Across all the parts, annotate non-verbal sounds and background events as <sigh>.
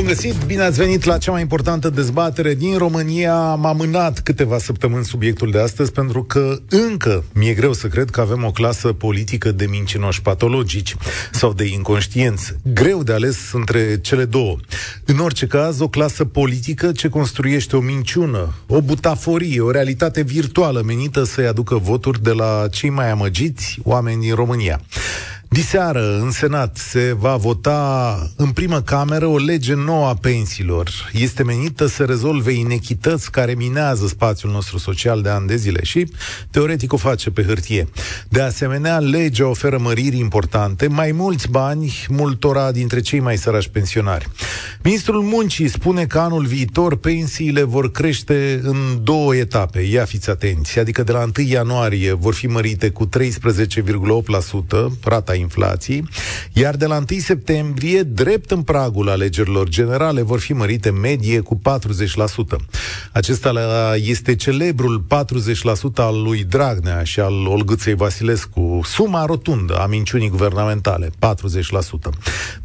Bun găsit, bine ați venit la cea mai importantă dezbatere din România. M-am amânat câteva săptămâni subiectul de astăzi pentru că încă mi-e greu să cred că avem o clasă politică de mincinoși patologici sau de inconștienți. Greu de ales între cele două. În orice caz, o clasă politică ce construiește o minciună, o butaforie, o realitate virtuală menită să-i aducă voturi de la cei mai amăgiți oameni din România. Diseară, în Senat, se va vota în primă cameră o lege nouă a pensiilor. Este menită să rezolve inechități care minează spațiul nostru social de ani de zile și, teoretic, o face pe hârtie. De asemenea, legea oferă măriri importante, mai mulți bani multora dintre cei mai sărași pensionari. Ministrul Muncii spune că anul viitor pensiile vor crește în două etape. Ia fiți atenți, adică de la 1 ianuarie vor fi mărite cu 13,8% rata inflației, iar de la 1 septembrie, drept în pragul alegerilor generale, vor fi mărite medie cu 40%. Acesta este celebrul 40% al lui Dragnea și al Olgâței Vasilescu, suma rotundă a minciunii guvernamentale, 40%.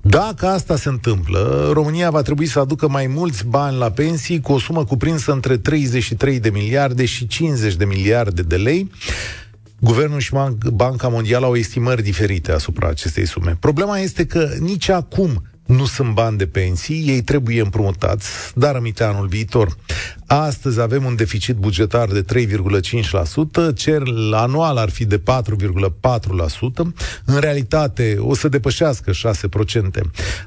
Dacă asta se întâmplă, România va trebui să aducă mai mulți bani la pensii cu o sumă cuprinsă între 33 de miliarde și 50 de miliarde de lei, Guvernul și Banca Mondială au estimări diferite asupra acestei sume. Problema este că nici acum nu sunt bani de pensii, ei trebuie împrumutați, dar rămite anul viitor. Astăzi avem un deficit bugetar de 3,5%, cer anual ar fi de 4,4%, în realitate o să depășească 6%.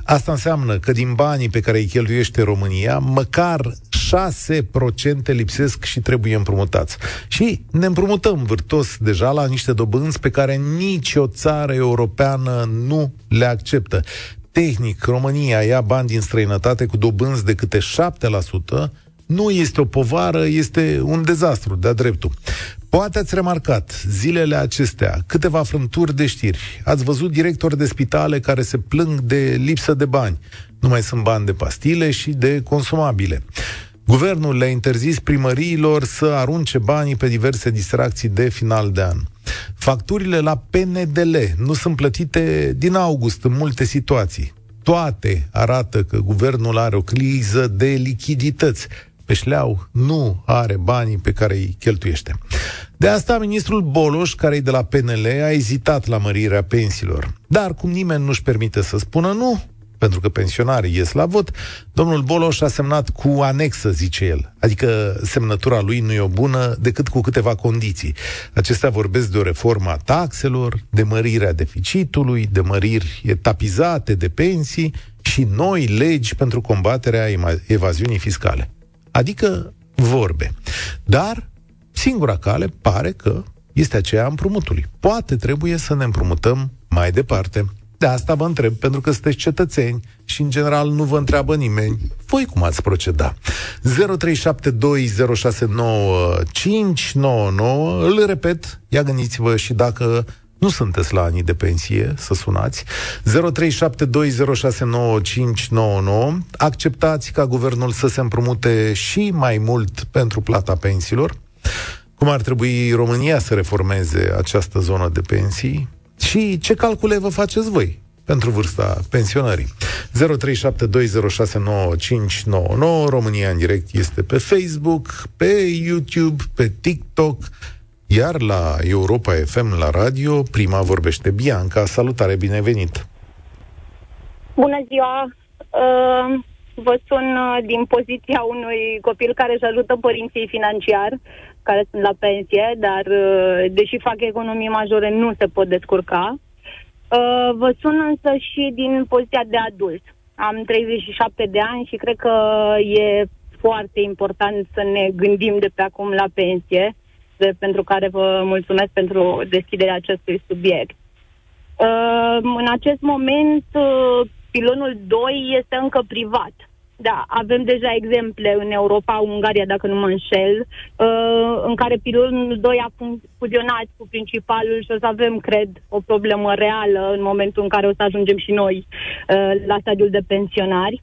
Asta înseamnă că din banii pe care îi cheltuiește România, măcar 6% lipsesc și trebuie împrumutați. Și ne împrumutăm vârtos deja la niște dobânzi pe care nicio țară europeană nu le acceptă tehnic România ia bani din străinătate cu dobânzi de câte 7%, nu este o povară, este un dezastru de-a dreptul. Poate ați remarcat zilele acestea câteva frânturi de știri. Ați văzut directori de spitale care se plâng de lipsă de bani. Nu mai sunt bani de pastile și de consumabile. Guvernul le-a interzis primăriilor să arunce banii pe diverse distracții de final de an. Facturile la PNDL nu sunt plătite din august în multe situații. Toate arată că guvernul are o criză de lichidități. Peșleau nu are banii pe care îi cheltuiește. De asta, ministrul Boloș, care e de la PNL, a ezitat la mărirea pensiilor. Dar cum nimeni nu-și permite să spună nu, pentru că pensionarii ies la vot, domnul Boloș a semnat cu anexă, zice el. Adică semnătura lui nu e o bună decât cu câteva condiții. Acestea vorbesc de o reformă a taxelor, de mărirea deficitului, de măriri etapizate de pensii și noi legi pentru combaterea evaziunii fiscale. Adică vorbe. Dar singura cale pare că este aceea împrumutului. Poate trebuie să ne împrumutăm mai departe. De asta vă întreb, pentru că sunteți cetățeni și, în general, nu vă întreabă nimeni. Voi cum ați proceda? 0372069599 îl repet, ia gândiți-vă și dacă nu sunteți la anii de pensie, să sunați. 0372069599. Acceptați ca guvernul să se împrumute și mai mult pentru plata pensiilor. Cum ar trebui România să reformeze această zonă de pensii? Și ce calcule vă faceți voi pentru vârsta pensionării? 0372069599 România în direct este pe Facebook, pe YouTube, pe TikTok, iar la Europa FM la radio, prima vorbește Bianca. Salutare, binevenit! Bună ziua! Uh, vă sun uh, din poziția unui copil care își ajută părinții financiar care sunt la pensie, dar uh, deși fac economii majore, nu se pot descurca. Uh, vă sun însă și din poziția de adult. Am 37 de ani și cred că e foarte important să ne gândim de pe acum la pensie, de, pentru care vă mulțumesc pentru deschiderea acestui subiect. Uh, în acest moment, pilonul 2 este încă privat. Da, avem deja exemple în Europa, Ungaria, dacă nu mă înșel, uh, în care pilonul 2 a fuzionat cu principalul și o să avem, cred, o problemă reală în momentul în care o să ajungem și noi uh, la stadiul de pensionari.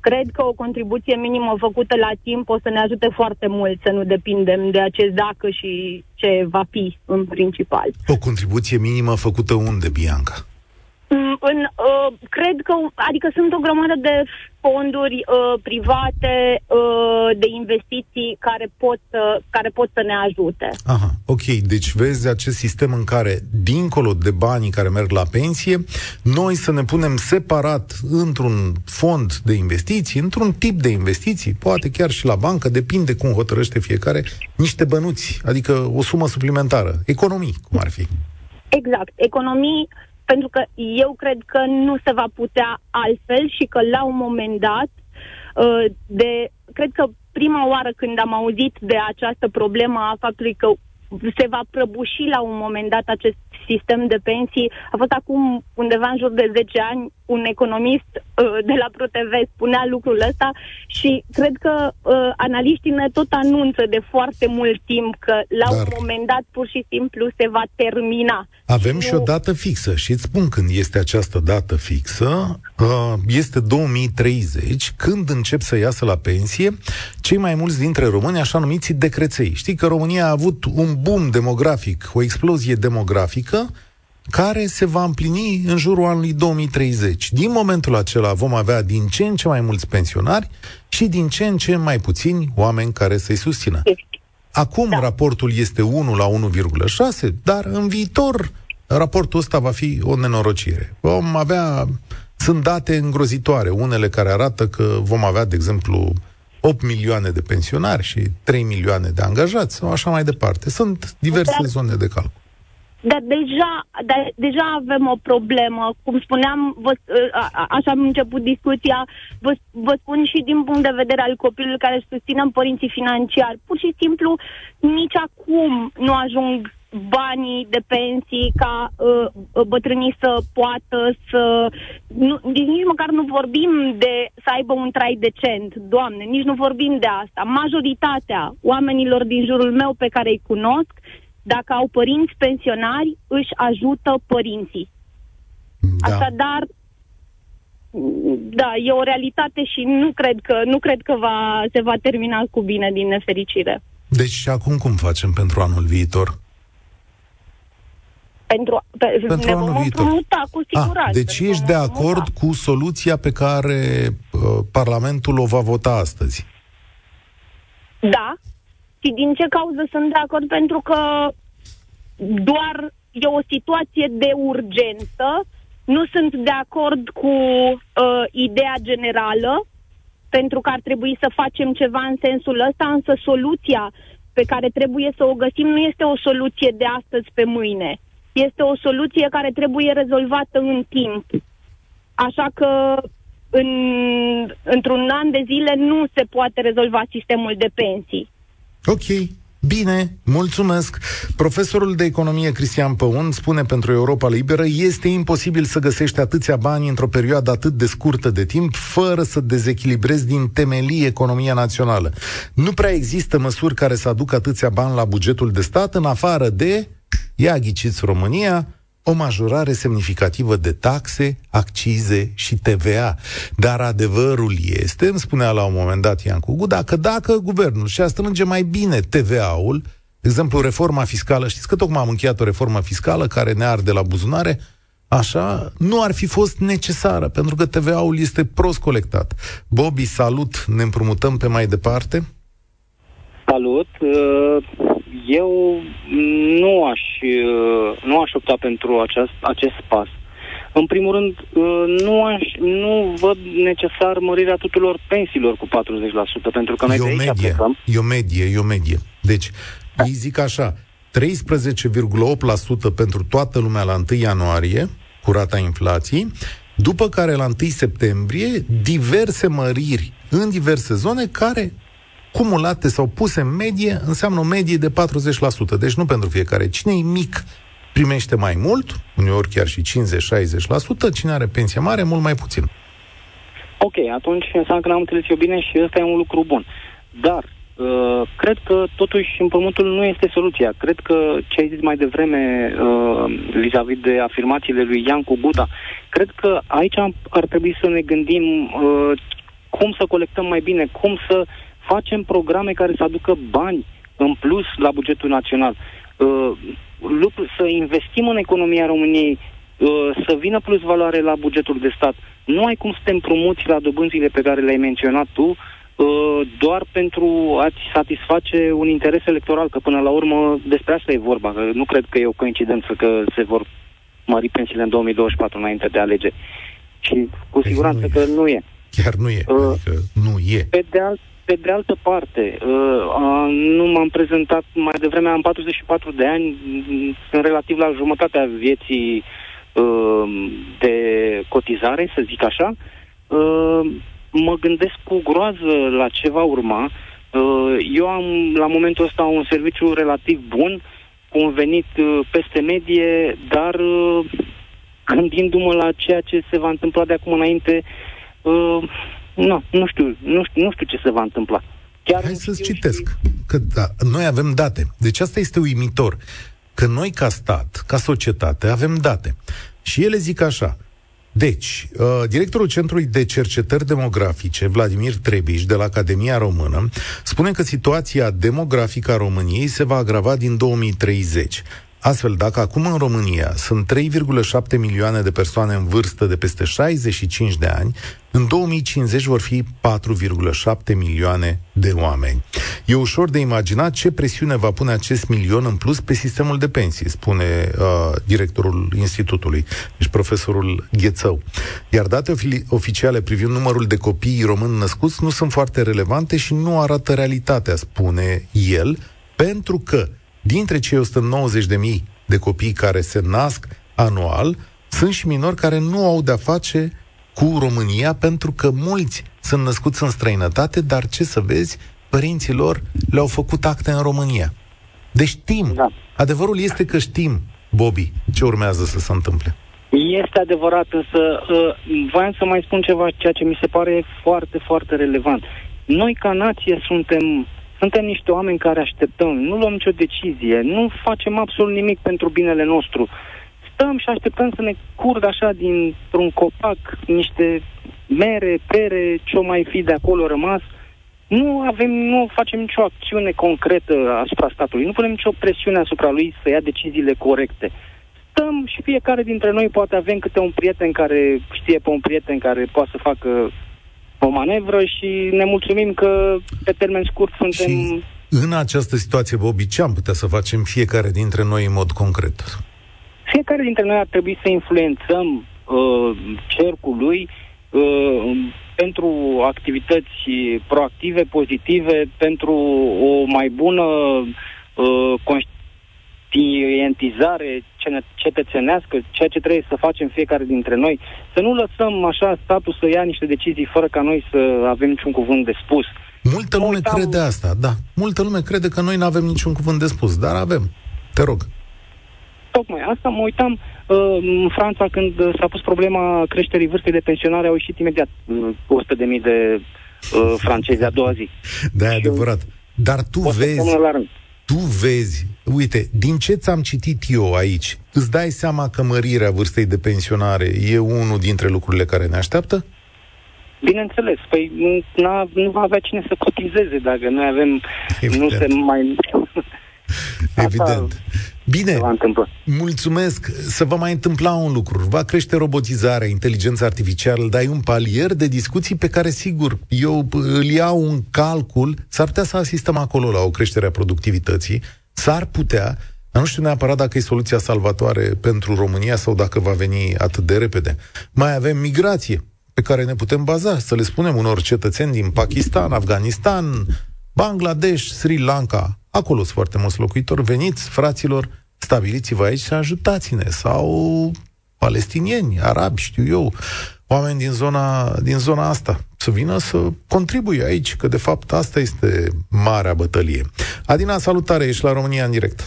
cred că o contribuție minimă făcută la timp o să ne ajute foarte mult să nu depindem de acest dacă și ce va fi în principal. O contribuție minimă făcută unde, Bianca? Mm, în, uh, cred că, adică sunt o grămadă de fonduri uh, private uh, de investiții care pot, uh, care pot să ne ajute. Aha, ok. Deci vezi acest sistem în care, dincolo de banii care merg la pensie, noi să ne punem separat într-un fond de investiții, într-un tip de investiții, poate chiar și la bancă, depinde cum hotărăște fiecare, niște bănuți, adică o sumă suplimentară, economii, cum ar fi. Exact. Economii pentru că eu cred că nu se va putea altfel și că la un moment dat, uh, de, cred că prima oară când am auzit de această problemă a faptului că se va prăbuși la un moment dat acest sistem de pensii. A fost acum undeva în jur de 10 ani un economist uh, de la ProTV spunea lucrul ăsta și cred că uh, analiștii ne tot anunță de foarte mult timp că la Dar... un moment dat pur și simplu se va termina. Avem nu... și o dată fixă și îți spun când este această dată fixă. Uh, este 2030, când încep să iasă la pensie cei mai mulți dintre români, așa numiți decreței. Știi că România a avut un boom demografic, o explozie demografică, care se va împlini în jurul anului 2030. Din momentul acela vom avea din ce în ce mai mulți pensionari și din ce în ce mai puțini oameni care să-i susțină. Acum da. raportul este 1 la 1,6, dar în viitor raportul ăsta va fi o nenorocire. Vom avea, sunt date îngrozitoare, unele care arată că vom avea, de exemplu, 8 milioane de pensionari și 3 milioane de angajați sau așa mai departe. Sunt diverse da. zone de calcul. Dar deja, dar deja avem o problemă. Cum spuneam, vă, a, așa am început discuția, vă, vă spun și din punct de vedere al copilului care își susținem părinții financiari. Pur și simplu, nici acum nu ajung banii de pensii ca uh, bătrânii să poată să... Nu, nici măcar nu vorbim de să aibă un trai decent, Doamne, nici nu vorbim de asta. Majoritatea oamenilor din jurul meu pe care îi cunosc dacă au părinți pensionari, își ajută părinții. Da. Așadar, da, e o realitate și nu cred că, nu cred că va, se va termina cu bine din nefericire. Deci și acum cum facem pentru anul viitor? Pentru, pe, pentru ne anul vom viitor. Promuta, cu ah, siguranță. Ah, deci ești de acord promuta. cu soluția pe care uh, Parlamentul o va vota astăzi? Da, și din ce cauză sunt de acord? Pentru că doar e o situație de urgență. Nu sunt de acord cu uh, ideea generală, pentru că ar trebui să facem ceva în sensul ăsta, însă soluția pe care trebuie să o găsim nu este o soluție de astăzi pe mâine. Este o soluție care trebuie rezolvată în timp. Așa că în, într-un an de zile nu se poate rezolva sistemul de pensii. Ok, Bine, mulțumesc. Profesorul de economie Cristian Păun spune pentru Europa Liberă este imposibil să găsești atâția bani într-o perioadă atât de scurtă de timp fără să dezechilibrezi din temelii economia națională. Nu prea există măsuri care să aducă atâția bani la bugetul de stat în afară de, ia ghiciți România, o majorare semnificativă de taxe, accize și TVA. Dar adevărul este, îmi spunea la un moment dat Iancu Guda, că dacă guvernul și-a strânge mai bine TVA-ul, de exemplu, reforma fiscală, știți că tocmai am încheiat o reformă fiscală care ne arde la buzunare, așa, nu ar fi fost necesară, pentru că TVA-ul este prost colectat. Bobby, salut, ne împrumutăm pe mai departe? Salut! Uh, eu nu aș, uh, nu aș opta pentru acest, acest pas. În primul rând, uh, nu, aș, nu văd necesar mărirea tuturor pensiilor cu 40%, pentru că noi e de aici medie, plecăm. E o medie, e o medie. Deci, da. ei zic așa, 13,8% pentru toată lumea la 1 ianuarie, cu rata inflației, după care la 1 septembrie, diverse măriri în diverse zone care cumulate sau puse în medie, înseamnă o medie de 40%. Deci nu pentru fiecare. Cine e mic primește mai mult, uneori chiar și 50-60%, cine are pensie mare, mult mai puțin. Ok, atunci înseamnă că n-am înțeles eu bine și ăsta e un lucru bun. Dar uh, cred că totuși împrumutul nu este soluția. Cred că ce ai zis mai devreme uh, vis-a-vis de afirmațiile lui Iancu Buda, cred că aici ar trebui să ne gândim uh, cum să colectăm mai bine, cum să facem programe care să aducă bani în plus la bugetul național. Uh, lucru, să investim în economia României, uh, să vină plus valoare la bugetul de stat. Nu ai cum să te împrumuți la dobânzile pe care le-ai menționat tu, uh, doar pentru a-ți satisface un interes electoral, că până la urmă despre asta e vorba. Că nu cred că e o coincidență că se vor mări pensiile în 2024 înainte de alegeri. Și cu păi siguranță că nu e. Chiar nu e. Uh, adică nu e. Pe de, alt, pe de altă parte, uh, uh, nu m-am prezentat mai devreme, am 44 de ani, sunt relativ la jumătatea vieții uh, de cotizare, să zic așa. Uh, mă gândesc cu groază la ce va urma. Uh, eu am la momentul ăsta un serviciu relativ bun, cu un venit uh, peste medie, dar uh, gândindu-mă la ceea ce se va întâmpla de acum înainte, uh, nu, nu știu, nu știu, nu știu ce se va întâmpla. Chiar Hai să-ți citesc. Și... Că da, noi avem date. Deci asta este uimitor. Că noi ca stat, ca societate, avem date. Și ele zic așa. Deci, uh, directorul Centrului de Cercetări Demografice, Vladimir Trebiș, de la Academia Română, spune că situația demografică a României se va agrava din 2030. Astfel, dacă acum în România sunt 3,7 milioane de persoane în vârstă de peste 65 de ani, în 2050 vor fi 4,7 milioane de oameni. E ușor de imaginat ce presiune va pune acest milion în plus pe sistemul de pensii, spune uh, directorul institutului, deci profesorul Ghețău. Iar date oficiale privind numărul de copii români născuți nu sunt foarte relevante și nu arată realitatea, spune el, pentru că dintre cei 190.000 de copii care se nasc anual, sunt și minori care nu au de-a face cu România, pentru că mulți sunt născuți în străinătate, dar ce să vezi, părinții lor le-au făcut acte în România. Deci știm. Da. Adevărul este că știm, Bobby, ce urmează să se întâmple. Este adevărat, însă uh, voiam să mai spun ceva, ceea ce mi se pare foarte, foarte relevant. Noi, ca nație, suntem suntem niște oameni care așteptăm, nu luăm nicio decizie, nu facem absolut nimic pentru binele nostru. Stăm și așteptăm să ne curgă așa dintr-un copac niște mere, pere, ce-o mai fi de acolo rămas. Nu avem, nu facem nicio acțiune concretă asupra statului, nu punem nicio presiune asupra lui să ia deciziile corecte. Stăm și fiecare dintre noi poate avem câte un prieten care știe pe un prieten care poate să facă o manevră și ne mulțumim că pe termen scurt suntem... Și în această situație, Bobi, ce am putea să facem fiecare dintre noi în mod concret? Fiecare dintre noi ar trebui să influențăm uh, cercul lui uh, pentru activități proactive, pozitive, pentru o mai bună uh, conștientizare cetățenească, ceea ce trebuie să facem fiecare dintre noi, să nu lăsăm așa statul să ia niște decizii fără ca noi să avem niciun cuvânt de spus. Multă lume uitam... crede asta, da. Multă lume crede că noi nu avem niciun cuvânt de spus, dar avem. Te rog. Tocmai asta mă uitam uh, în Franța când s-a pus problema creșterii vârstei de pensionare, au ieșit imediat uh, 100.000 de uh, francezi a doua zi. Da, e adevărat. Dar tu vezi, tu vezi, uite, din ce ți-am citit eu aici, îți dai seama că mărirea vârstei de pensionare e unul dintre lucrurile care ne așteaptă? Bineînțeles, păi nu, nu va avea cine să cotizeze dacă noi avem, Evident. nu se mai... Evident. Bine, mulțumesc. Să vă mai întâmpla un lucru. Va crește robotizarea, inteligența artificială, dar e un palier de discuții pe care, sigur, eu îl iau un calcul. S-ar putea să asistăm acolo la o creștere a productivității. S-ar putea, dar nu știu neapărat dacă e soluția salvatoare pentru România sau dacă va veni atât de repede. Mai avem migrație pe care ne putem baza, să le spunem unor cetățeni din Pakistan, Afganistan, Bangladesh, Sri Lanka, acolo sunt foarte mulți locuitori, veniți, fraților, stabiliți-vă aici și ajutați-ne, sau palestinieni, arabi, știu eu, oameni din zona, din zona asta, să vină să contribuie aici, că de fapt asta este marea bătălie. Adina, salutare, ești la România în direct.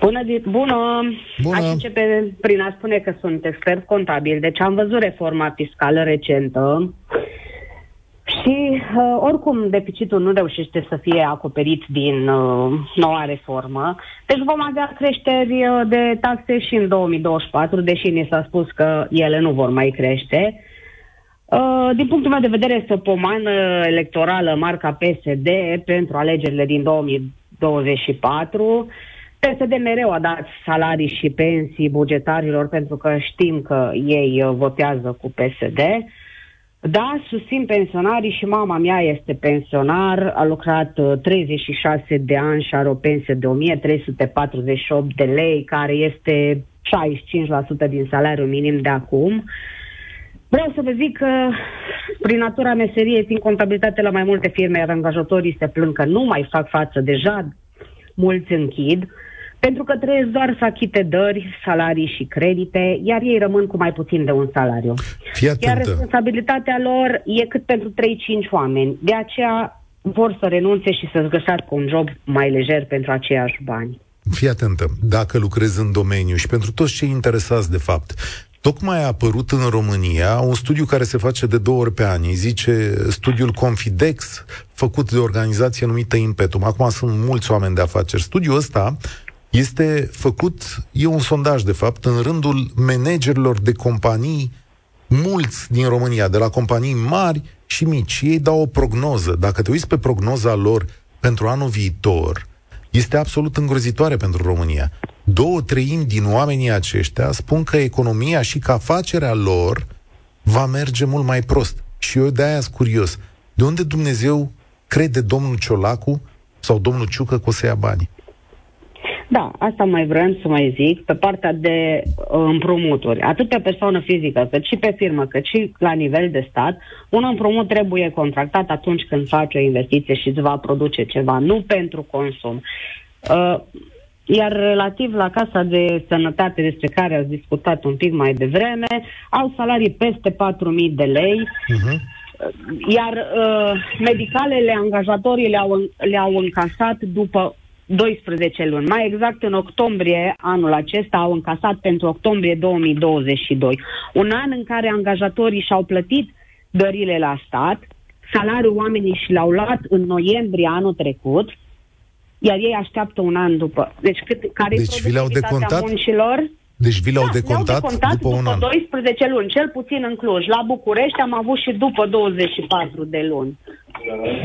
Bună, bună! Bună! Aș începe prin a spune că sunt expert contabil, deci am văzut reforma fiscală recentă și uh, oricum deficitul nu reușește să fie acoperit din uh, noua reformă. Deci vom avea creșteri uh, de taxe și în 2024, deși ni s-a spus că ele nu vor mai crește. Uh, din punctul meu de vedere, este o pomană electorală marca PSD pentru alegerile din 2024. PSD mereu a dat salarii și pensii bugetarilor pentru că știm că ei uh, votează cu PSD. Da, susțin pensionarii și mama mea este pensionar, a lucrat 36 uh, de ani și are o pensie de 1348 de lei, care este 65% din salariul minim de acum. Vreau să vă zic că prin natura meseriei țin contabilitate la mai multe firme, iar angajatorii se plâng că nu mai fac față, deja mulți închid, pentru că trebuie doar să achite dări, salarii și credite, iar ei rămân cu mai puțin de un salariu. Iar responsabilitatea lor e cât pentru 3-5 oameni. De aceea vor să renunțe și să-ți găsească un job mai lejer pentru aceiași bani. Fii atentă, dacă lucrezi în domeniu și pentru toți cei interesați de fapt, Tocmai a apărut în România un studiu care se face de două ori pe an. Îi zice studiul Confidex, făcut de o organizație numită Impetum. Acum sunt mulți oameni de afaceri. Studiul ăsta este făcut, e un sondaj de fapt, în rândul managerilor de companii, mulți din România, de la companii mari și mici. Ei dau o prognoză. Dacă te uiți pe prognoza lor pentru anul viitor, este absolut îngrozitoare pentru România. Două treimi din oamenii aceștia spun că economia și că afacerea lor va merge mult mai prost. Și eu de-aia sunt curios. De unde Dumnezeu crede domnul Ciolacu sau domnul Ciucă că o să ia banii? Da, asta mai vrem să mai zic, pe partea de uh, împrumuturi, atât pe persoană fizică, cât și pe firmă, cât și la nivel de stat, un împrumut trebuie contractat atunci când faci o investiție și îți va produce ceva, nu pentru consum. Uh, iar relativ la Casa de Sănătate despre care ați discutat un pic mai devreme, au salarii peste 4.000 de lei, uh-huh. iar uh, medicalele angajatorii le-au, le-au încasat după 12 luni. Mai exact, în octombrie anul acesta au încasat pentru octombrie 2022. Un an în care angajatorii și-au plătit dările la stat, salariul oamenii și l-au luat în noiembrie anul trecut, iar ei așteaptă un an după. Deci cât, care deci vi le-au decontat? muncilor? Deci vi le-au da, decontat, decontat după, după un an? 12 luni, cel puțin în Cluj. La București am avut și după 24 de luni.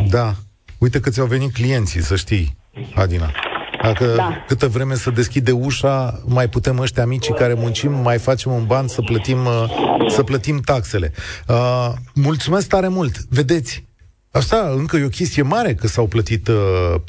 Da. Uite că ți-au venit clienții, să știi, Adina. Dacă da. câtă vreme să deschide ușa, mai putem ăștia mici care muncim, mai facem un ban să plătim, uh, să plătim taxele. Uh, mulțumesc tare mult! Vedeți, Asta încă e o chestie mare că s-au plătit uh,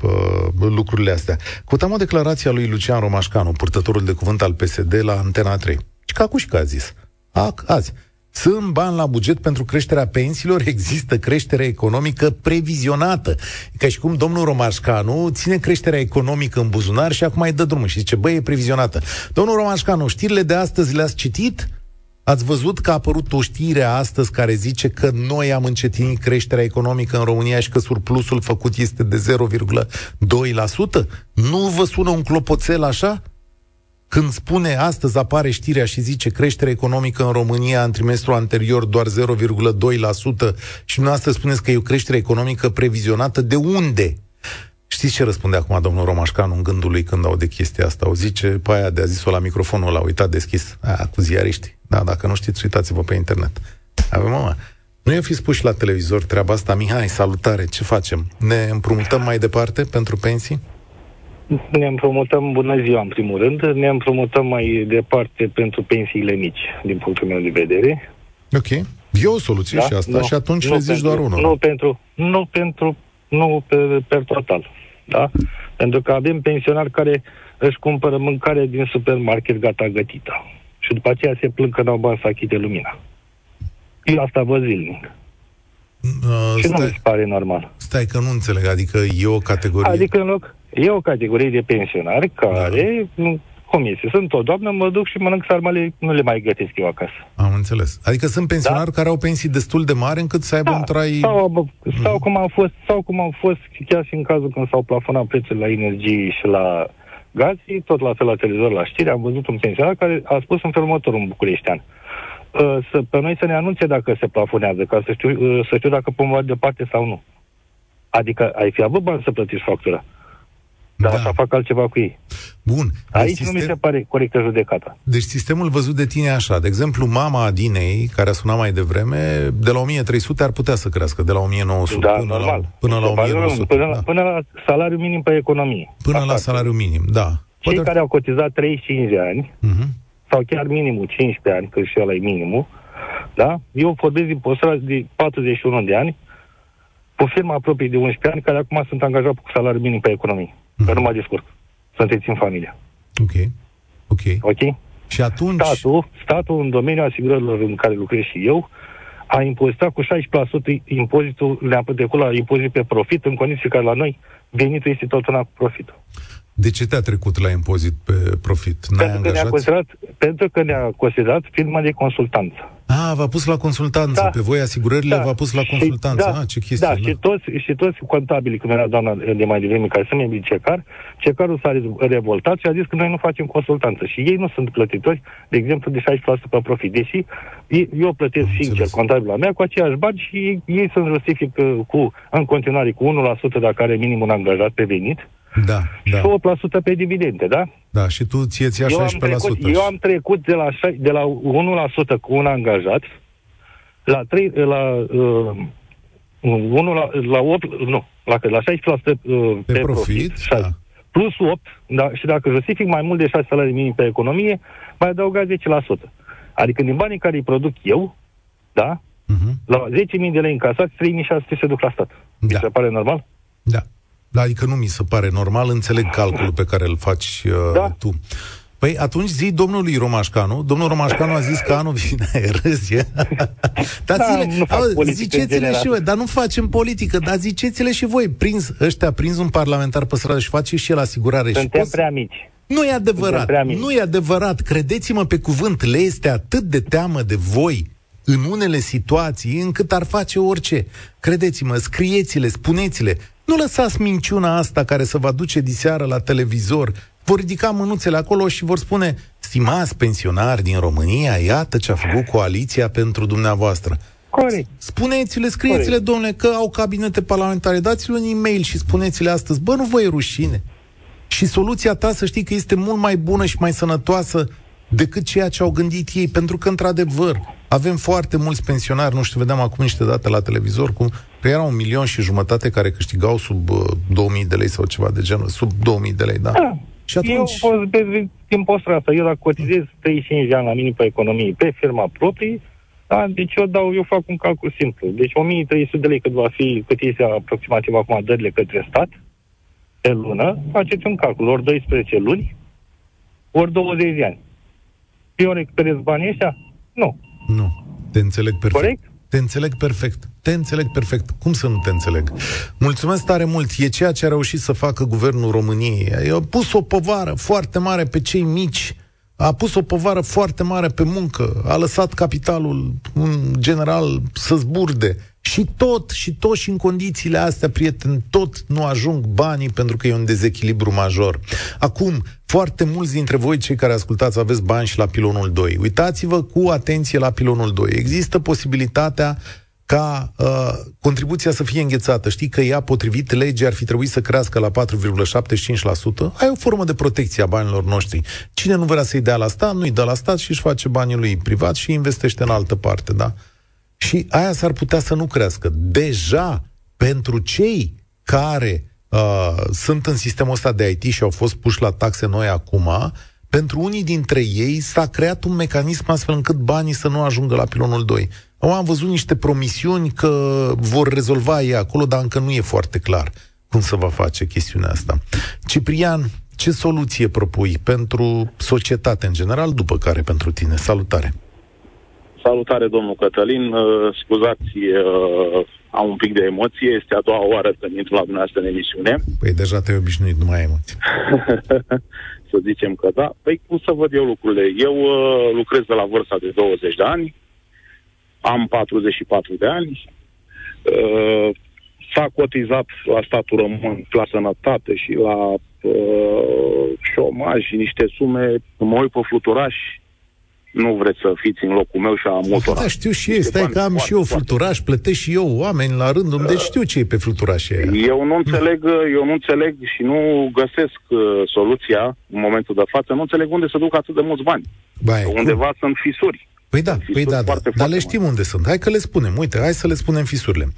uh, lucrurile astea. Căutam o declarație a lui Lucian Romașcanu, purtătorul de cuvânt al PSD la Antena 3. Și ca și că a zis. A, azi. Sunt bani la buget pentru creșterea pensiilor, există creștere economică previzionată. Ca și cum domnul Romașcanu ține creșterea economică în buzunar și acum îi dă drumul și zice, băi, e previzionată. Domnul Romașcanu, știrile de astăzi le-ați citit? Ați văzut că a apărut o știre astăzi care zice că noi am încetinit creșterea economică în România și că surplusul făcut este de 0,2%? Nu vă sună un clopoțel așa? Când spune astăzi apare știrea și zice creștere economică în România în trimestrul anterior doar 0,2% și dumneavoastră spuneți că e o creștere economică previzionată, de unde? Știți ce răspunde acum domnul Romașcan în gândul lui când aude chestia asta? O zice pe aia de a zis-o la microfonul, l-a uitat deschis. Aia, cu ziariști. Da, dacă nu știți, uitați-vă pe internet. Avem, mama. Nu i-a fi spus și la televizor treaba asta, Mihai, salutare, ce facem? Ne împrumutăm mai departe pentru pensii? Ne împrumutăm, bună ziua în primul rând, ne împrumutăm mai departe pentru pensiile mici, din punctul meu de vedere. Ok. E o soluție da? și asta nu, și atunci nu le zici pentru, doar unul. Nu pentru, nu pentru, nu pe, pe total. Da? Pentru că avem pensionari care își cumpără mâncare din supermarket gata gătită. Și după aceea se plâng că n-au bani să achite lumina. Eu asta văd zilnic. Uh, și stai, nu mi se pare normal. Stai că nu înțeleg, adică e o categorie... Adică în loc, e o categorie de pensionari care, da. nu, cum este, sunt o doamnă, mă duc și mănânc sarmale, nu le mai gătesc eu acasă. Am înțeles. Adică sunt pensionari da? care au pensii destul de mari încât să aibă da. un trai... Sau, sau, mm. cum au fost, sau cum au fost chiar și în cazul când s-au plafonat prețurile la energie și la Gazi, tot la fel la televizor, la știri, am văzut un pensionar care a spus în felul următor, un bucureștean. Uh, să, pe noi să ne anunțe dacă se plafonează, ca să știu, uh, să știu dacă pun mai departe sau nu. Adică ai fi avut bani să plătești factura. Dar da. așa fac altceva cu ei. Bun. Aici sistem... nu mi se pare corectă judecata. Deci sistemul văzut de tine așa. De exemplu, mama Adinei, care a sunat mai devreme, de la 1300 ar putea să crească, de la 1900 da, până, normal. la, până la 1900. Până, la, da. până la salariu minim pe economie. Până așa la salariu minim, da. Cei Poate... care au cotizat 35 de ani, uh-huh. sau chiar minimul 15 ani, că și ăla e minimul, da? Eu vorbesc din postura de 41 de ani, cu firma proprie de 11 ani, care acum sunt angajat cu salariu minim pe economie. Uh-huh. Că nu mă descurc. Sunteți în familie. Ok. Ok. Ok? Și atunci... Statul, statul în domeniul asigurărilor în care lucrez și eu, a impozitat cu 16% impozitul, le-a trecut la impozit pe profit, în condiții care la noi venitul este tot una cu profitul. De ce te-a trecut la impozit pe profit? N-ai pentru, că ne-a considerat, pentru că ne-a considerat firma de consultanță. Ah, v-a pus la consultanță. Da. Pe voi asigurările da. v-a pus la consultanță. da. ah, ce chestie. Da, da, și toți, și toți contabili, cum era doamna de mai devreme, care sunt membri cecar, cecarul s-a revoltat și a zis că noi nu facem consultanță. Și ei nu sunt plătitori, de exemplu, de 16% pe profit. Deși eu plătesc Am sincer contabila mea cu aceiași bani și ei, ei sunt justific cu, în continuare cu 1% dacă are minimul angajat pe venit. Da, da. Și 8% pe dividende, da? Da, și tu ți-e 16%. Eu am trecut, eu am trecut de la, de la 1% cu un angajat la 3, la uh, 1 la, la 8, nu, la, la 16% uh, pe, pe profit, profit 6, da. plus 8, da, și dacă justific mai mult de 6 salarii minim pe economie, mai adăuga 10%. Adică din banii care îi produc eu, da, uh-huh. la 10.000 de lei încasați, 3.600 se duc la stat. Da. Mi se pare normal? Da. Da, adică nu mi se pare normal, înțeleg calculul pe care îl faci uh, da. tu. Păi atunci zi domnului Romașcanu, domnul Romașcanu a zis că anul vine, <laughs> râzi, <laughs> dar da, zile, au, ziceți-le și voi, dar nu facem politică, dar ziceți-le și voi, prins, ăștia, prins un parlamentar pe stradă și face și el asigurare. Suntem și poți... prea mici. Nu e adevărat, nu e adevărat, credeți-mă pe cuvânt, le este atât de teamă de voi în unele situații încât ar face orice. Credeți-mă, scrieți-le, spuneți-le, nu lăsați minciuna asta care să vă duce diseară la televizor. Vor ridica mânuțele acolo și vor spune, stimați pensionari din România, iată ce a făcut coaliția pentru dumneavoastră. Corect. Spuneți-le, scrieți-le, domnule, că au cabinete parlamentare, dați-le un e-mail și spuneți-le astăzi, bă, nu vă e rușine. Și soluția ta, să știi că este mult mai bună și mai sănătoasă decât ceea ce au gândit ei, pentru că, într-adevăr, avem foarte mulți pensionari, nu știu, vedeam acum niște date la televizor, cum că era un milion și jumătate care câștigau sub uh, 2000 de lei sau ceva de genul, sub 2000 de lei, da. da. Și atunci... Eu, pe, din postura asta, eu dacă cotizez 35 de ani la minim pe economie, pe firma proprie, da, deci eu dau, eu fac un calcul simplu. Deci 1300 de lei cât va fi, cât este aproximativ acum dările către stat, pe lună, faceți un calcul, ori 12 luni, ori 20 de ani. Eu recuperez banii ăștia? Nu. Nu. Te înțeleg perfect. Corect? Te înțeleg perfect. Te înțeleg perfect. Cum să nu te înțeleg? Mulțumesc tare mult. E ceea ce a reușit să facă guvernul României. A pus o povară foarte mare pe cei mici, a pus o povară foarte mare pe muncă, a lăsat capitalul în general să zburde. Și tot, și tot și în condițiile astea, prieteni, tot nu ajung banii pentru că e un dezechilibru major. Acum, foarte mulți dintre voi, cei care ascultați, aveți bani și la pilonul 2. Uitați-vă cu atenție la pilonul 2. Există posibilitatea ca uh, contribuția să fie înghețată. Știi că ea, potrivit legii, ar fi trebuit să crească la 4,75%. Ai o formă de protecție a banilor noștri. Cine nu vrea să-i dea la stat, nu-i dă la stat și își face banii lui privat și investește în altă parte, da? Și aia s-ar putea să nu crească. Deja, pentru cei care uh, sunt în sistemul ăsta de IT și au fost puși la taxe noi acum, pentru unii dintre ei s-a creat un mecanism astfel încât banii să nu ajungă la pilonul 2. Au am văzut niște promisiuni că vor rezolva ei acolo, dar încă nu e foarte clar cum să va face chestiunea asta. Ciprian, ce soluție propui pentru societate în general, după care pentru tine? Salutare! Salutare, domnul Cătălin. Uh, scuzați, uh, am un pic de emoție. Este a doua oară când intru la dumneavoastră în emisiune. Păi deja te-ai obișnuit, nu mai ai emoții. <laughs> să zicem că da. Păi cum să văd eu lucrurile? Eu uh, lucrez de la vârsta de 20 de ani. Am 44 de ani. Uh, s-a cotizat la statul român, la sănătate și la uh, șomaj și niște sume, mă uit pe fluturași, nu vreți să fiți în locul meu și a multora. Da, știu și eu, stai că am și eu fluturaș, plătesc și eu oameni la rândul uh, deci știu ce e pe fluturaș Eu nu înțeleg, eu nu înțeleg și nu găsesc uh, soluția în momentul de față, nu înțeleg unde să duc atât de mulți bani. Bai, Undeva cum? sunt fisuri. Păi da, păi da, da. dar le știm unde sunt. Hai că le spunem. Uite, hai să le spunem fisurile.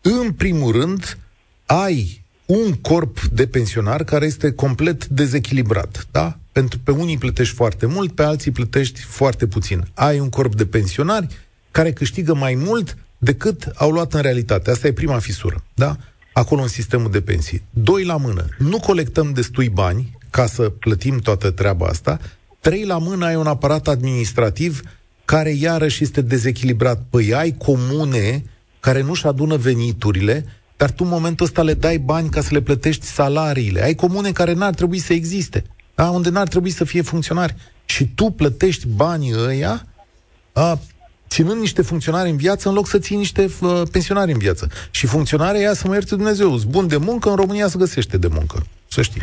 În primul rând, ai un corp de pensionar care este complet dezechilibrat, da? Pentru pe unii plătești foarte mult, pe alții plătești foarte puțin. Ai un corp de pensionari care câștigă mai mult decât au luat în realitate. Asta e prima fisură, da? Acolo în sistemul de pensii. Doi la mână. Nu colectăm destui bani ca să plătim toată treaba asta. Trei la mână ai un aparat administrativ care iarăși este dezechilibrat. Păi ai comune care nu-și adună veniturile, dar tu în momentul ăsta le dai bani ca să le plătești salariile. Ai comune care n-ar trebui să existe, da? unde n-ar trebui să fie funcționari. Și tu plătești banii ăia a, ținând niște funcționari în viață în loc să ții niște uh, pensionari în viață. Și funcționarea ea, să mă ierte Dumnezeu, bun de muncă, în România se găsește de muncă. Să știi.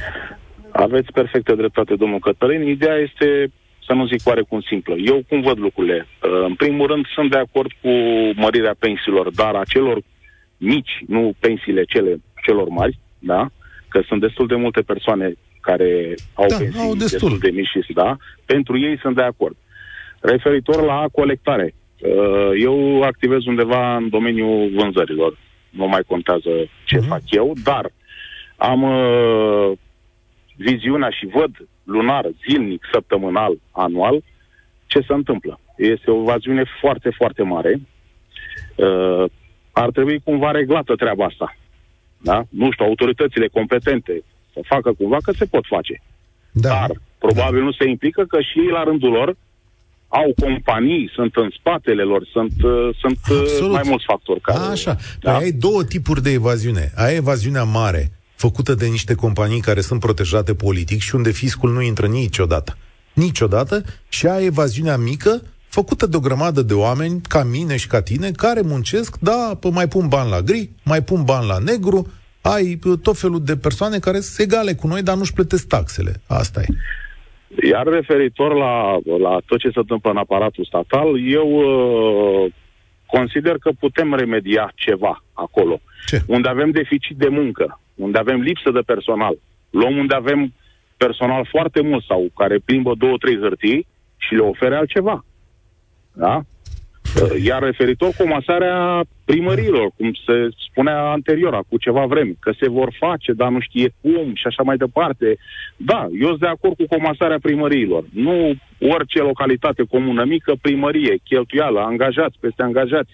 Aveți perfectă dreptate, domnul Cătălin. Ideea este să nu zic oarecum simplă. Eu cum văd lucrurile? Uh, în primul rând sunt de acord cu mărirea pensiilor, dar a celor mici, nu pensiile cele, celor mari, da? Că sunt destul de multe persoane care au da, pensii au destul. destul de mici, da? Pentru ei sunt de acord. Referitor la colectare, uh, eu activez undeva în domeniul vânzărilor. Nu mai contează ce uh-huh. fac eu, dar am uh, viziunea și văd lunar, zilnic, săptămânal, anual, ce se întâmplă. Este o vaziune foarte, foarte mare. Uh, ar trebui cumva reglată treaba asta. Da? Nu știu, autoritățile competente să facă cumva că se pot face. Da. Dar probabil da. nu se implică că și ei la rândul lor au companii, sunt în spatele lor, sunt, uh, sunt uh, mai mulți factori. Care, A, așa. Da? Păi ai două tipuri de evaziune. Ai evaziunea mare, făcută de niște companii care sunt protejate politic și unde fiscul nu intră niciodată. Niciodată. Și ai evaziunea mică, făcută de o grămadă de oameni, ca mine și ca tine, care muncesc, da, mai pun bani la gri, mai pun bani la negru, ai tot felul de persoane care sunt egale cu noi, dar nu-și plătesc taxele. Asta e. Iar referitor la, la tot ce se întâmplă în aparatul statal, eu uh, consider că putem remedia ceva acolo. Ce? Unde avem deficit de muncă, unde avem lipsă de personal, luăm unde avem personal foarte mult sau care plimbă două, trei hârtii și le ofere altceva. Da? Iar referitor cu masarea primărilor, cum se spunea anterior, cu ceva vreme, că se vor face, dar nu știe cum și așa mai departe. Da, eu sunt de acord cu comasarea primăriilor. Nu orice localitate comună mică, primărie, cheltuială, angajați peste angajați.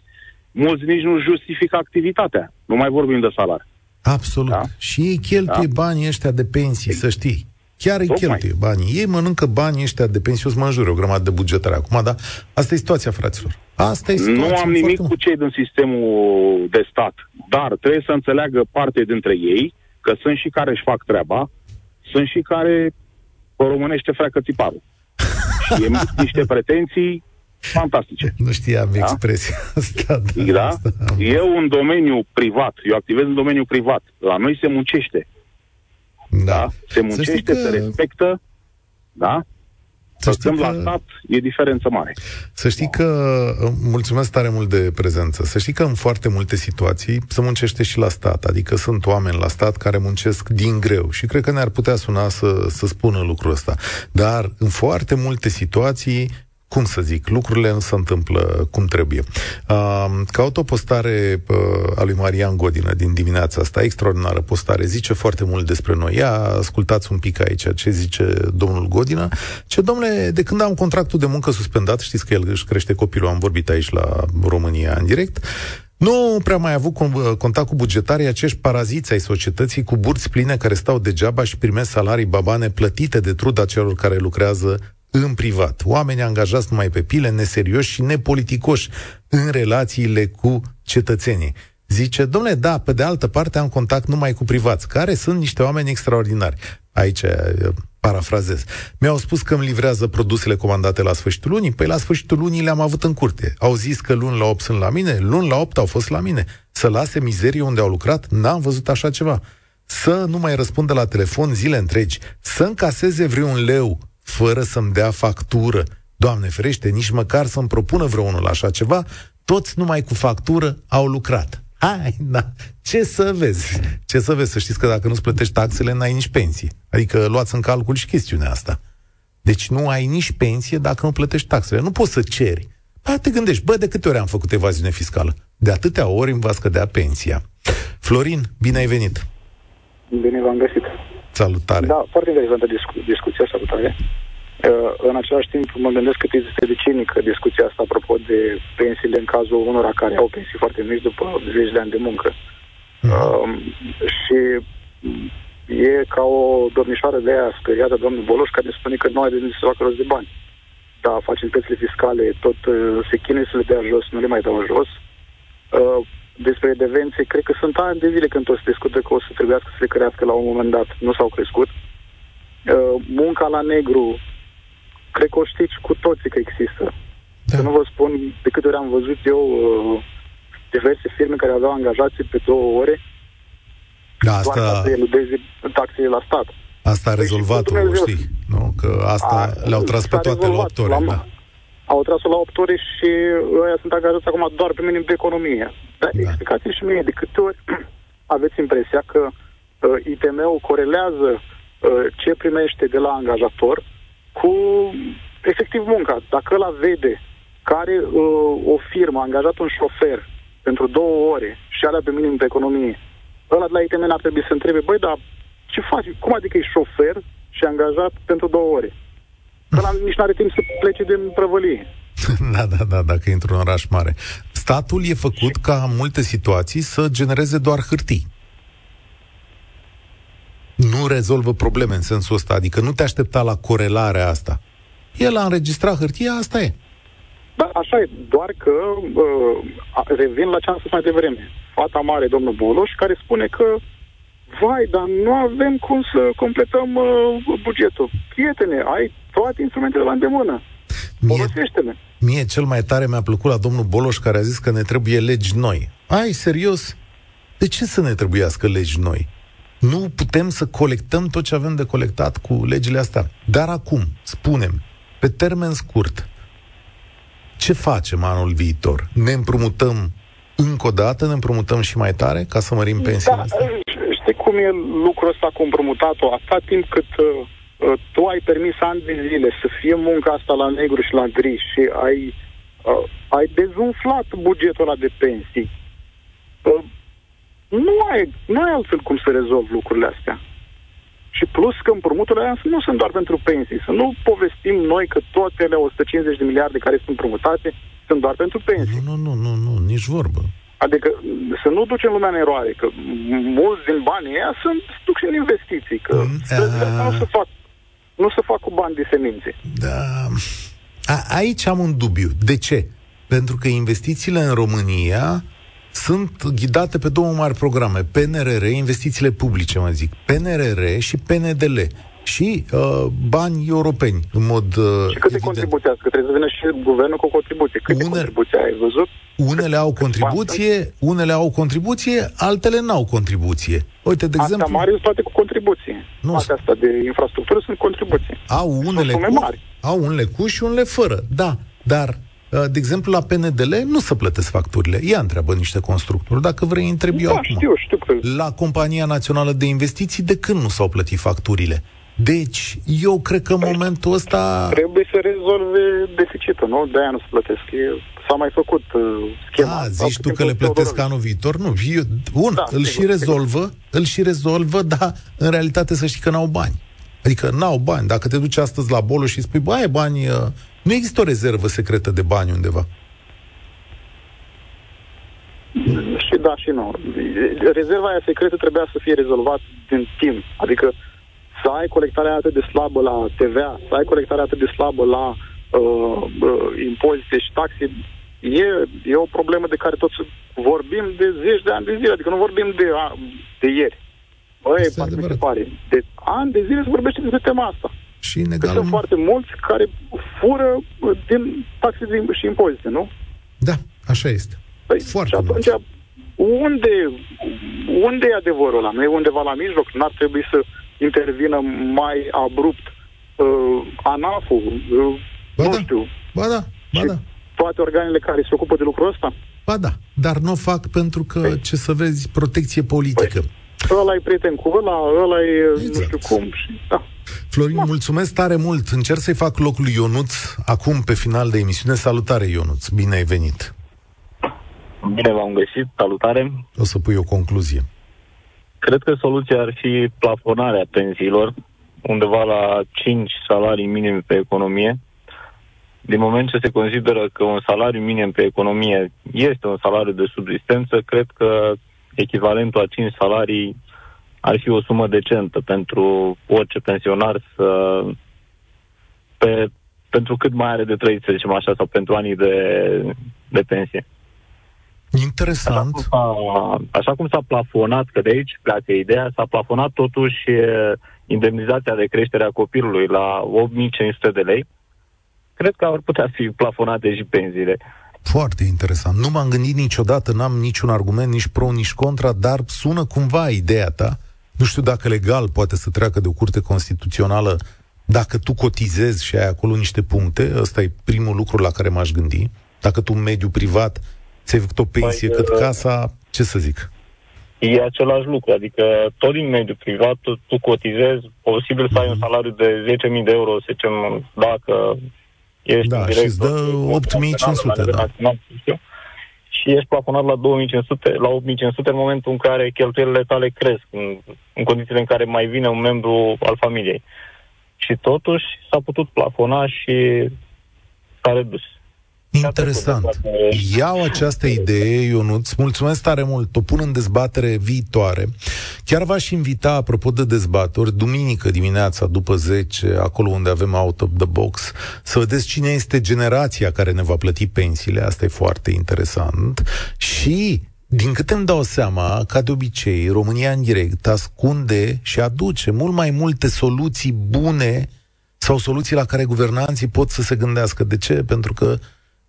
Mulți nici nu justifică activitatea. Nu mai vorbim de salarii. Absolut. Da? Și ei cheltuie da? banii ăștia de pensii, să știi. Chiar îi cheltuie banii. Ei mănâncă banii ăștia de pensii, o să mă înjure o grămadă de bugetare acum, dar asta e situația, fraților. Asta e situația. Nu am nimic cu cei din sistemul de stat, dar trebuie să înțeleagă parte dintre ei că sunt și care își fac treaba, sunt și care pe românește freacă tiparul. <laughs> și emit niște pretenții fantastice. Nu știam da? expresia asta. Da, da? Asta Eu în domeniu privat, eu activez în domeniu privat. La noi se muncește. Da. da? Se muncește, că... se respectă, da? Să știi că... la stat, e diferență mare. Să știi că, mulțumesc tare mult de prezență, să știi că în foarte multe situații se muncește și la stat, adică sunt oameni la stat care muncesc din greu și cred că ne-ar putea suna să, să spună lucrul ăsta. Dar în foarte multe situații cum să zic, lucrurile nu se întâmplă cum trebuie. Uh, caut o postare uh, a lui Marian Godină din dimineața asta, extraordinară postare, zice foarte mult despre noi. Ia, ascultați un pic aici ce zice domnul Godină. Ce, domnule, de când am contractul de muncă suspendat, știți că el își crește copilul, am vorbit aici la România în direct, nu prea mai avut contact cu bugetarii acești paraziți ai societății cu burți pline care stau degeaba și primesc salarii babane plătite de truda celor care lucrează în privat. Oameni angajați numai pe pile, neserioși și nepoliticoși în relațiile cu cetățenii. Zice, domnule, da, pe de altă parte am contact numai cu privați, care sunt niște oameni extraordinari. Aici uh, parafrazez. Mi-au spus că îmi livrează produsele comandate la sfârșitul lunii, păi la sfârșitul lunii le-am avut în curte. Au zis că luni la 8 sunt la mine, luni la 8 au fost la mine. Să lase mizerie unde au lucrat, n-am văzut așa ceva. Să nu mai răspundă la telefon zile întregi, să încaseze vreun leu fără să-mi dea factură. Doamne ferește, nici măcar să-mi propună vreunul așa ceva, toți numai cu factură au lucrat. Hai, da. Ce să vezi? Ce să vezi? Să știți că dacă nu-ți plătești taxele, n-ai nici pensie. Adică luați în calcul și chestiunea asta. Deci nu ai nici pensie dacă nu plătești taxele. Nu poți să ceri. Ba, te gândești, bă, de câte ori am făcut evaziune fiscală? De atâtea ori îmi va scădea pensia. Florin, bine ai venit! Bine v-am găsit! Salutare! Da, foarte interesantă discu- discuția, salutare. Uh, în același timp, mă gândesc cât este de cinică discuția asta apropo de pensiile în cazul unora care au pensii foarte mici după zeci de ani de muncă. Mm. Uh, și e ca o domnișoară de aia speriată, domnul Boloș, care spune că nu ai de gând să facă rost de bani. Da, facilitățile fiscale, tot uh, se chinuie să le dea jos, nu le mai dau jos. Uh, despre devențe, cred că sunt ani de zile când tot se discută că o să trebuiască să le crească la un moment dat. Nu s-au crescut. Uh, munca la negru, cred că o știți cu toții că există. Da. Să nu vă spun de câte ori am văzut eu uh, diverse firme care aveau angajații pe două ore, da, asta... doar ca să eludeze taxele la stat. Asta a deci, rezolvat-o, deci, știi, nu? Că asta a, le-au tras pe toate la 8 ore, da. Au tras-o la 8 ore și ăia sunt angajați acum doar pe minim de economie. Dar da. explicați și mie de câte ori <clears throat> aveți impresia că uh, ITM-ul corelează uh, ce primește de la angajator cu efectiv munca. Dacă ăla vede care uh, o firmă a angajat un șofer pentru două ore și alea pe minim pe economie, ăla de la ITM ar trebui să întrebe, băi, dar ce faci? Cum adică e șofer și angajat pentru două ore? Ăla nici nu are timp să plece din prăvălie. <laughs> da, da, da, dacă e într-un oraș mare. Statul e făcut ca în multe situații să genereze doar hârtii. Nu rezolvă probleme în sensul ăsta, adică nu te aștepta la corelarea asta. El a înregistrat hârtia, asta e. Da, așa e, doar că uh, revin la ce am spus mai devreme. Fata mare, domnul Boloș, care spune că vai, dar nu avem cum să completăm uh, bugetul. Prietene, ai toate instrumentele la îndemână. Folosește-le. Mie cel mai tare mi-a plăcut la domnul Boloș care a zis că ne trebuie legi noi. Ai, serios? De ce să ne trebuiască legi noi? Nu putem să colectăm tot ce avem de colectat cu legile astea. Dar acum, spunem, pe termen scurt, ce facem anul viitor? Ne împrumutăm încă o dată, ne împrumutăm și mai tare ca să mărim pensiile da, astea? Știi cum e lucrul ăsta cu împrumutatul? Atâta timp cât uh, uh, tu ai permis ani de zile să fie munca asta la negru și la gri și ai, uh, ai dezumflat bugetul ăla de pensii, uh, nu ai, nu ai altfel cum să rezolvi lucrurile astea. Și plus că împrumuturile astea nu sunt doar pentru pensii. Să nu povestim noi că toate alea 150 de miliarde care sunt împrumutate sunt doar pentru pensii. Nu, nu, nu, nu, nici vorbă. Adică să nu ducem lumea în eroare, că mulți din banii ăia sunt duc în investiții, că mm, a... nu se fac nu se fac cu bani de semințe. Da. A, aici am un dubiu. De ce? Pentru că investițiile în România sunt ghidate pe două mari programe, PNRR, investițiile publice, mă zic, PNRR și PNDL și uh, bani europeni, în mod uh, Și câte contribuții Că trebuie să vină și guvernul cu o contribuție. Câte Une... contribuții ai văzut? Unele au contribuție, unele au contribuție, altele n-au contribuție. Uite, de Astea exemplu... mari sunt toate cu contribuție. Nu. Astea asta de infrastructură sunt contribuții. Au unele cu, mari. au unele cu și unele fără, da. Dar Uh, de exemplu, la PNDL nu se plătesc facturile. Ea întreabă niște constructori. Dacă vrei, întreb eu da, acum. Știu, știu că... La Compania Națională de Investiții, de când nu s-au plătit facturile? Deci, eu cred că în păi, momentul ăsta... Trebuie să rezolve deficitul, nu? De-aia nu se plătesc. E, s-a mai făcut uh, schema. A, zici tu că le plătesc anul viitor? Nu, eu, bun, da, îl sigur, și rezolvă, sigur. îl și rezolvă, dar în realitate să știi că n-au bani. Adică n-au bani. Dacă te duci astăzi la bolo și spui, bă, ai bani, uh, nu există o rezervă secretă de bani undeva. Și da și nu. Rezerva aia secretă trebuia să fie rezolvat din timp. Adică să ai colectarea atât de slabă la TVA, să ai colectarea atât de slabă la uh, uh, impozite și taxe, e, e o problemă de care toți vorbim de zeci de ani de zile, adică nu vorbim de, a, de ieri. Băi, mi se pare. De ani de zile se vorbește despre tema asta. Și în egal... Sunt foarte mulți care fură din taxe și impozite, nu? Da, așa este. Păi, foarte și atunci, mulți. unde, unde e adevărul ăla? Nu e undeva la mijloc? N-ar trebui să intervină mai abrupt uh, ANAF-ul, uh, Ba nu da. știu. Ba da, ba Și da. toate organele care se ocupă de lucrul ăsta? Ba da, dar nu o fac pentru că, Păi. ce să vezi, protecție politică. Ăla e prieten cu ăla, ăla e Exact. nu știu cum. Și, da. Florin, mulțumesc tare mult. Încerc să-i fac locul lui Ionuț acum pe final de emisiune. Salutare, Ionuț. Bine ai venit. Bine v-am găsit, salutare. O să pui o concluzie. Cred că soluția ar fi plafonarea pensiilor, undeva la 5 salarii minim pe economie. Din moment ce se consideră că un salariu minim pe economie este un salariu de subsistență, cred că echivalentul a 5 salarii ar fi o sumă decentă pentru orice pensionar să pe, pentru cât mai are de trăit, să zicem așa, sau pentru anii de, de pensie. Așa Interesant. cum, s-a, așa cum s-a plafonat, că de aici pleacă ideea, s-a plafonat totuși e, indemnizația de creștere a copilului la 8500 de lei. Cred că ar putea fi plafonate și pensiile. Foarte interesant. Nu m-am gândit niciodată, n-am niciun argument, nici pro, nici contra, dar sună cumva ideea ta. Nu știu dacă legal poate să treacă de o curte constituțională dacă tu cotizezi și ai acolo niște puncte, ăsta e primul lucru la care m-aș gândi. Dacă tu în mediul privat ți-ai făcut o pensie Păi, cât uh, casa, ce să zic? E același lucru, adică tot din mediul privat tu, tu cotizezi, posibil să ai un salariu de 10.000 de euro, să zicem, dacă ești Da, în și îți dă director, 8500, la nivel da. național, să știu, și ești plafonat la 2500, la 8500 în momentul în care cheltuielile tale cresc, în, în condițiile în care mai vine un membru al familiei. Și totuși s-a putut plafona și s-a redus. Interesant. Iau această idee, Ionuț, mulțumesc tare mult, o pun în dezbatere viitoare. Chiar v-aș invita, apropo de dezbateri, duminică dimineața, după 10, acolo unde avem out of the box, să vedeți cine este generația care ne va plăti pensiile, asta e foarte interesant. Și din câte îmi dau seama, ca de obicei, România în direct ascunde și aduce mult mai multe soluții bune sau soluții la care guvernanții pot să se gândească. De ce? Pentru că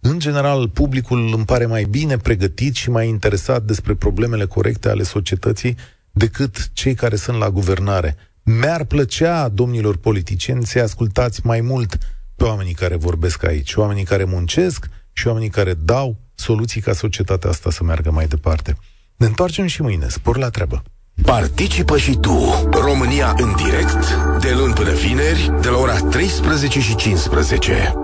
în general, publicul îmi pare mai bine pregătit și mai interesat despre problemele corecte ale societății decât cei care sunt la guvernare. Mi-ar plăcea, domnilor politicieni, să ascultați mai mult pe oamenii care vorbesc aici, oamenii care muncesc și oamenii care dau soluții ca societatea asta să meargă mai departe. Ne întoarcem și mâine. Spor la treabă! Participă și tu, România în direct, de luni până vineri, de la ora 13 și 15.